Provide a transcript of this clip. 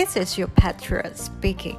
This is your patriot speaking.